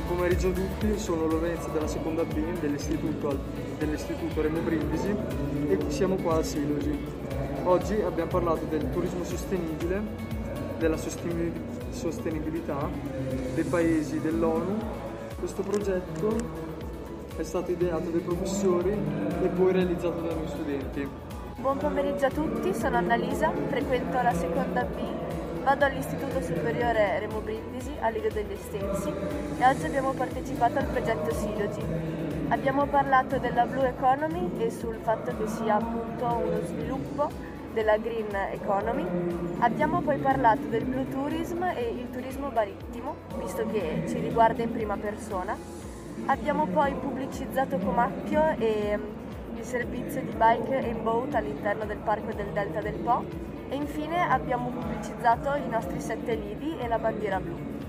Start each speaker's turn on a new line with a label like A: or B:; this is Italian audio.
A: pomeriggio a tutti, sono Lorenzo della seconda B dell'istituto, dell'istituto Remo Brindisi e siamo qua al Silogi. Oggi abbiamo parlato del turismo sostenibile, della sostenibilità dei paesi dell'ONU. Questo progetto è stato ideato dai professori e poi realizzato dai noi studenti.
B: Buon pomeriggio a tutti, sono Annalisa, frequento la seconda B Vado all'Istituto Superiore Remo Brindisi a Lido degli Estensi e oggi abbiamo partecipato al progetto Silogi. Abbiamo parlato della Blue Economy e sul fatto che sia appunto uno sviluppo della Green Economy. Abbiamo poi parlato del Blue Tourism e il turismo marittimo, visto che ci riguarda in prima persona. Abbiamo poi pubblicizzato Comacchio e il servizio di bike e boat all'interno del parco del Delta del Po e infine abbiamo pubblicizzato i nostri sette lidi e la bandiera blu.